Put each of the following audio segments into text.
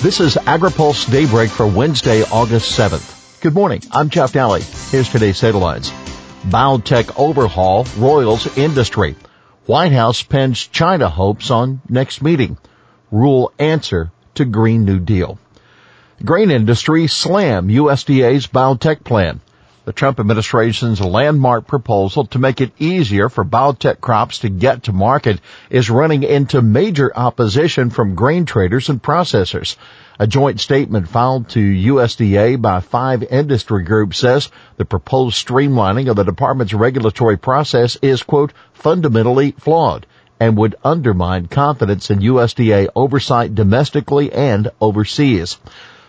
This is AgriPulse Daybreak for Wednesday, August 7th. Good morning. I'm Jeff Nalley. Here's today's headlines. Biotech overhaul roils industry. White House pens China hopes on next meeting. Rule answer to Green New Deal. Grain industry slam USDA's biotech plan. The Trump administration's landmark proposal to make it easier for biotech crops to get to market is running into major opposition from grain traders and processors. A joint statement filed to USDA by five industry groups says the proposed streamlining of the department's regulatory process is, quote, fundamentally flawed and would undermine confidence in USDA oversight domestically and overseas.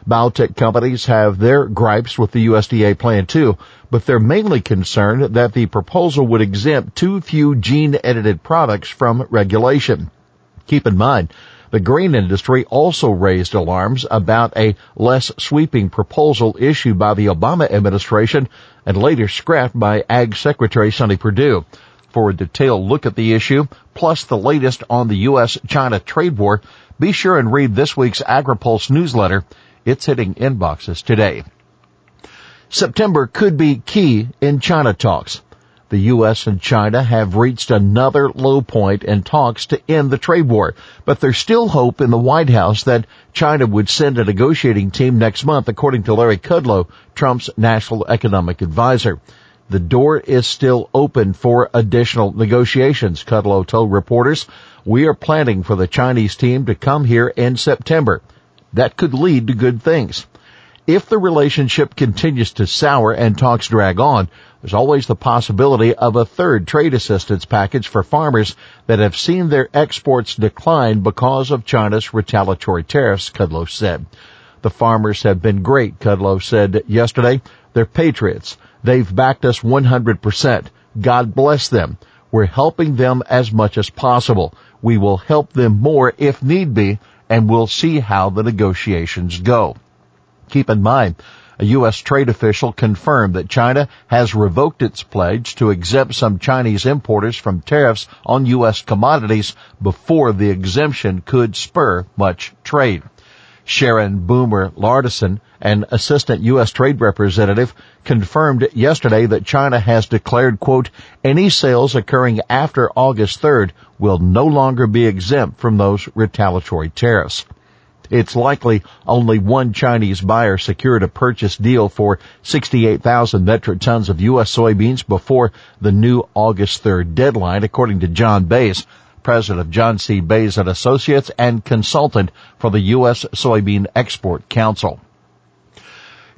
Biotech companies have their gripes with the USDA plan too, but they're mainly concerned that the proposal would exempt too few gene edited products from regulation. Keep in mind, the grain industry also raised alarms about a less sweeping proposal issued by the Obama administration and later scrapped by Ag Secretary Sonny Perdue. For a detailed look at the issue, plus the latest on the U.S.-China trade war, be sure and read this week's AgriPulse newsletter it's hitting inboxes today. September could be key in China talks. The U.S. and China have reached another low point in talks to end the trade war, but there's still hope in the White House that China would send a negotiating team next month, according to Larry Kudlow, Trump's national economic advisor. The door is still open for additional negotiations, Kudlow told reporters. We are planning for the Chinese team to come here in September that could lead to good things. If the relationship continues to sour and talks drag on, there's always the possibility of a third trade assistance package for farmers that have seen their exports decline because of China's retaliatory tariffs, Kudlow said. The farmers have been great, Kudlow said yesterday. They're patriots. They've backed us 100%. God bless them. We're helping them as much as possible. We will help them more if need be and we'll see how the negotiations go. Keep in mind, a U.S. trade official confirmed that China has revoked its pledge to exempt some Chinese importers from tariffs on U.S. commodities before the exemption could spur much trade. Sharon Bomer Lauritsen, an assistant U.S. trade representative, confirmed yesterday that China has declared, quote, any sales occurring after August 3rd will no longer be exempt from those retaliatory tariffs. It's likely only one Chinese buyer secured a purchase deal for 68,000 metric tons of U.S. soybeans before the new August 3rd deadline, according to John Baize, president of John C. Baize and Associates and consultant for the U.S. Soybean Export Council.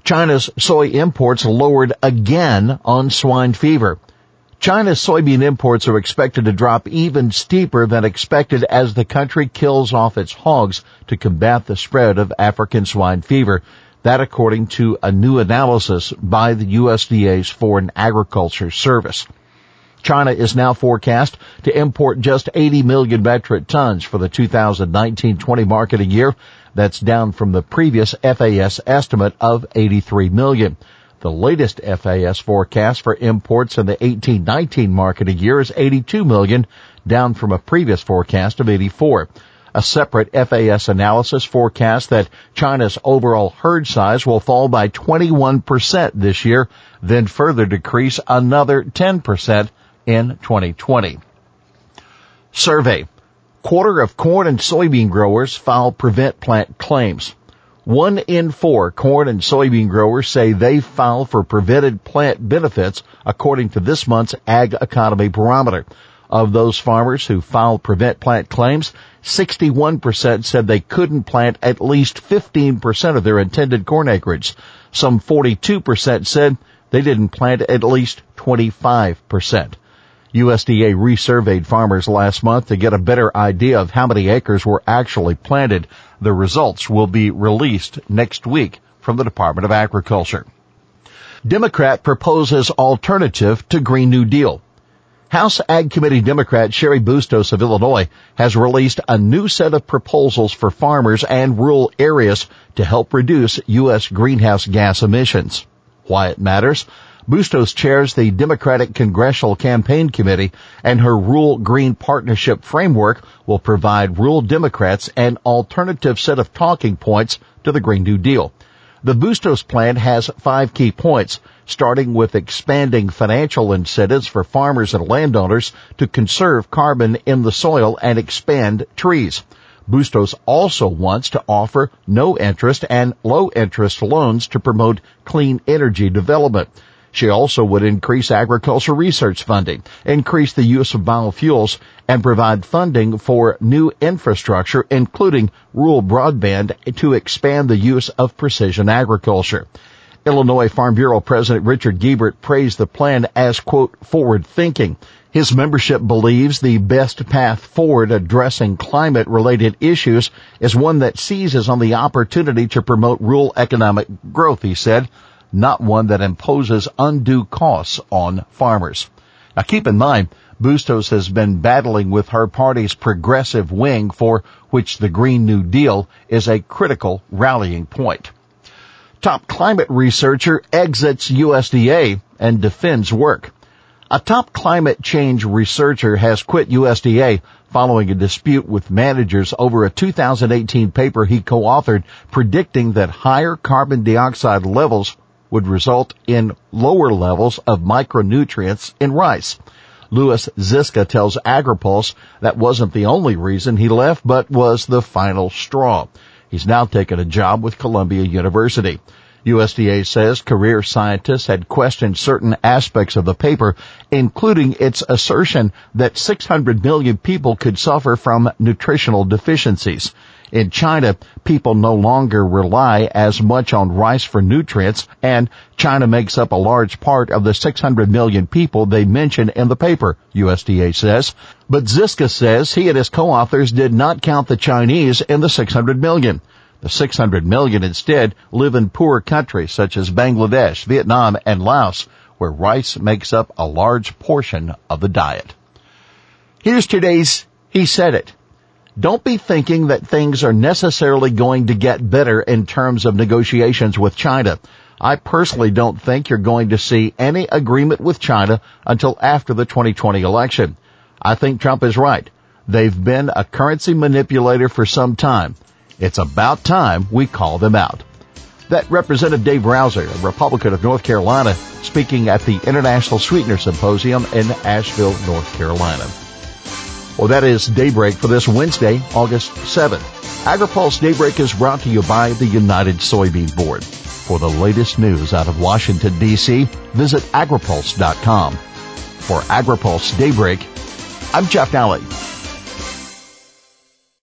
China's soy imports lowered again on swine fever. China's soybean imports are expected to drop even steeper than expected as the country kills off its hogs to combat the spread of African swine fever. That according to a new analysis by the USDA's Foreign Agriculture Service. China is now forecast to import just 80 million metric tons for the 2019-20 marketing year. That's down from the previous FAS estimate of 83 million. The latest FAS forecast for imports in the 18-19 marketing year is 82 million, down from a previous forecast of 84. A separate FAS analysis forecasts that China's overall herd size will fall by 21% this year, then further decrease another 10% in 2020. Survey. Quarter of corn and soybean growers file prevent plant claims. One in four corn and soybean growers say they file for prevented plant benefits according to this month's Ag Economy Barometer. Of those farmers who filed prevent plant claims, 61% said they couldn't plant at least 15% of their intended corn acreage. Some 42% said they didn't plant at least 25%. USDA resurveyed farmers last month to get a better idea of how many acres were actually planted. The results will be released next week from the Department of Agriculture. Democrat proposes alternative to Green New Deal. House Ag Committee Democrat Cheri Bustos of Illinois has released a new set of proposals for farmers and rural areas to help reduce U.S. greenhouse gas emissions. Why it matters? Bustos chairs the Democratic Congressional Campaign Committee and her Rural Green Partnership Framework will provide rural Democrats an alternative set of talking points to the Green New Deal. The Bustos plan has five key points, starting with expanding financial incentives for farmers and landowners to conserve carbon in the soil and expand trees. Bustos also wants to offer no interest and low interest loans to promote clean energy development. She also would increase agriculture research funding, increase the use of biofuels, and provide funding for new infrastructure, including rural broadband to expand the use of precision agriculture. Illinois Farm Bureau President Richard Guebert praised the plan as, quote, forward thinking. His membership believes the best path forward addressing climate related issues is one that seizes on the opportunity to promote rural economic growth, he said not one that imposes undue costs on farmers. Now keep in mind, Bustos has been battling with her party's progressive wing for which the Green New Deal is a critical rallying point. Top climate researcher exits USDA and defends work. A top climate change researcher has quit USDA following a dispute with managers over a 2018 paper he co-authored predicting that higher carbon dioxide levels would result in lower levels of micronutrients in rice. Lewis Ziska tells AgriPulse that wasn't the only reason he left, but was the final straw. He's now taken a job with Columbia University. USDA says career scientists had questioned certain aspects of the paper, including its assertion that 600 million people could suffer from nutritional deficiencies. In China, people no longer rely as much on rice for nutrients, and China makes up a large part of the 600 million people they mention in the paper, USDA says. But Ziska says he and his co-authors did not count the Chinese in the 600 million. The 600 million instead live in poor countries such as Bangladesh, Vietnam, and Laos, where rice makes up a large portion of the diet. Here's today's He Said It. Don't be thinking that things are necessarily going to get better in terms of negotiations with China. I personally don't think you're going to see any agreement with China until after the 2020 election. I think Trump is right. They've been a currency manipulator for some time. It's about time we call them out. That Representative Dave Rouzer, a Republican of North Carolina, speaking at the International Sweetener Symposium in Asheville, North Carolina. Well, that is Daybreak for this Wednesday, August 7th. AgriPulse Daybreak is brought to you by the United Soybean Board. For the latest news out of Washington, D.C., visit agripulse.com. For AgriPulse Daybreak, I'm Jeff Nalley.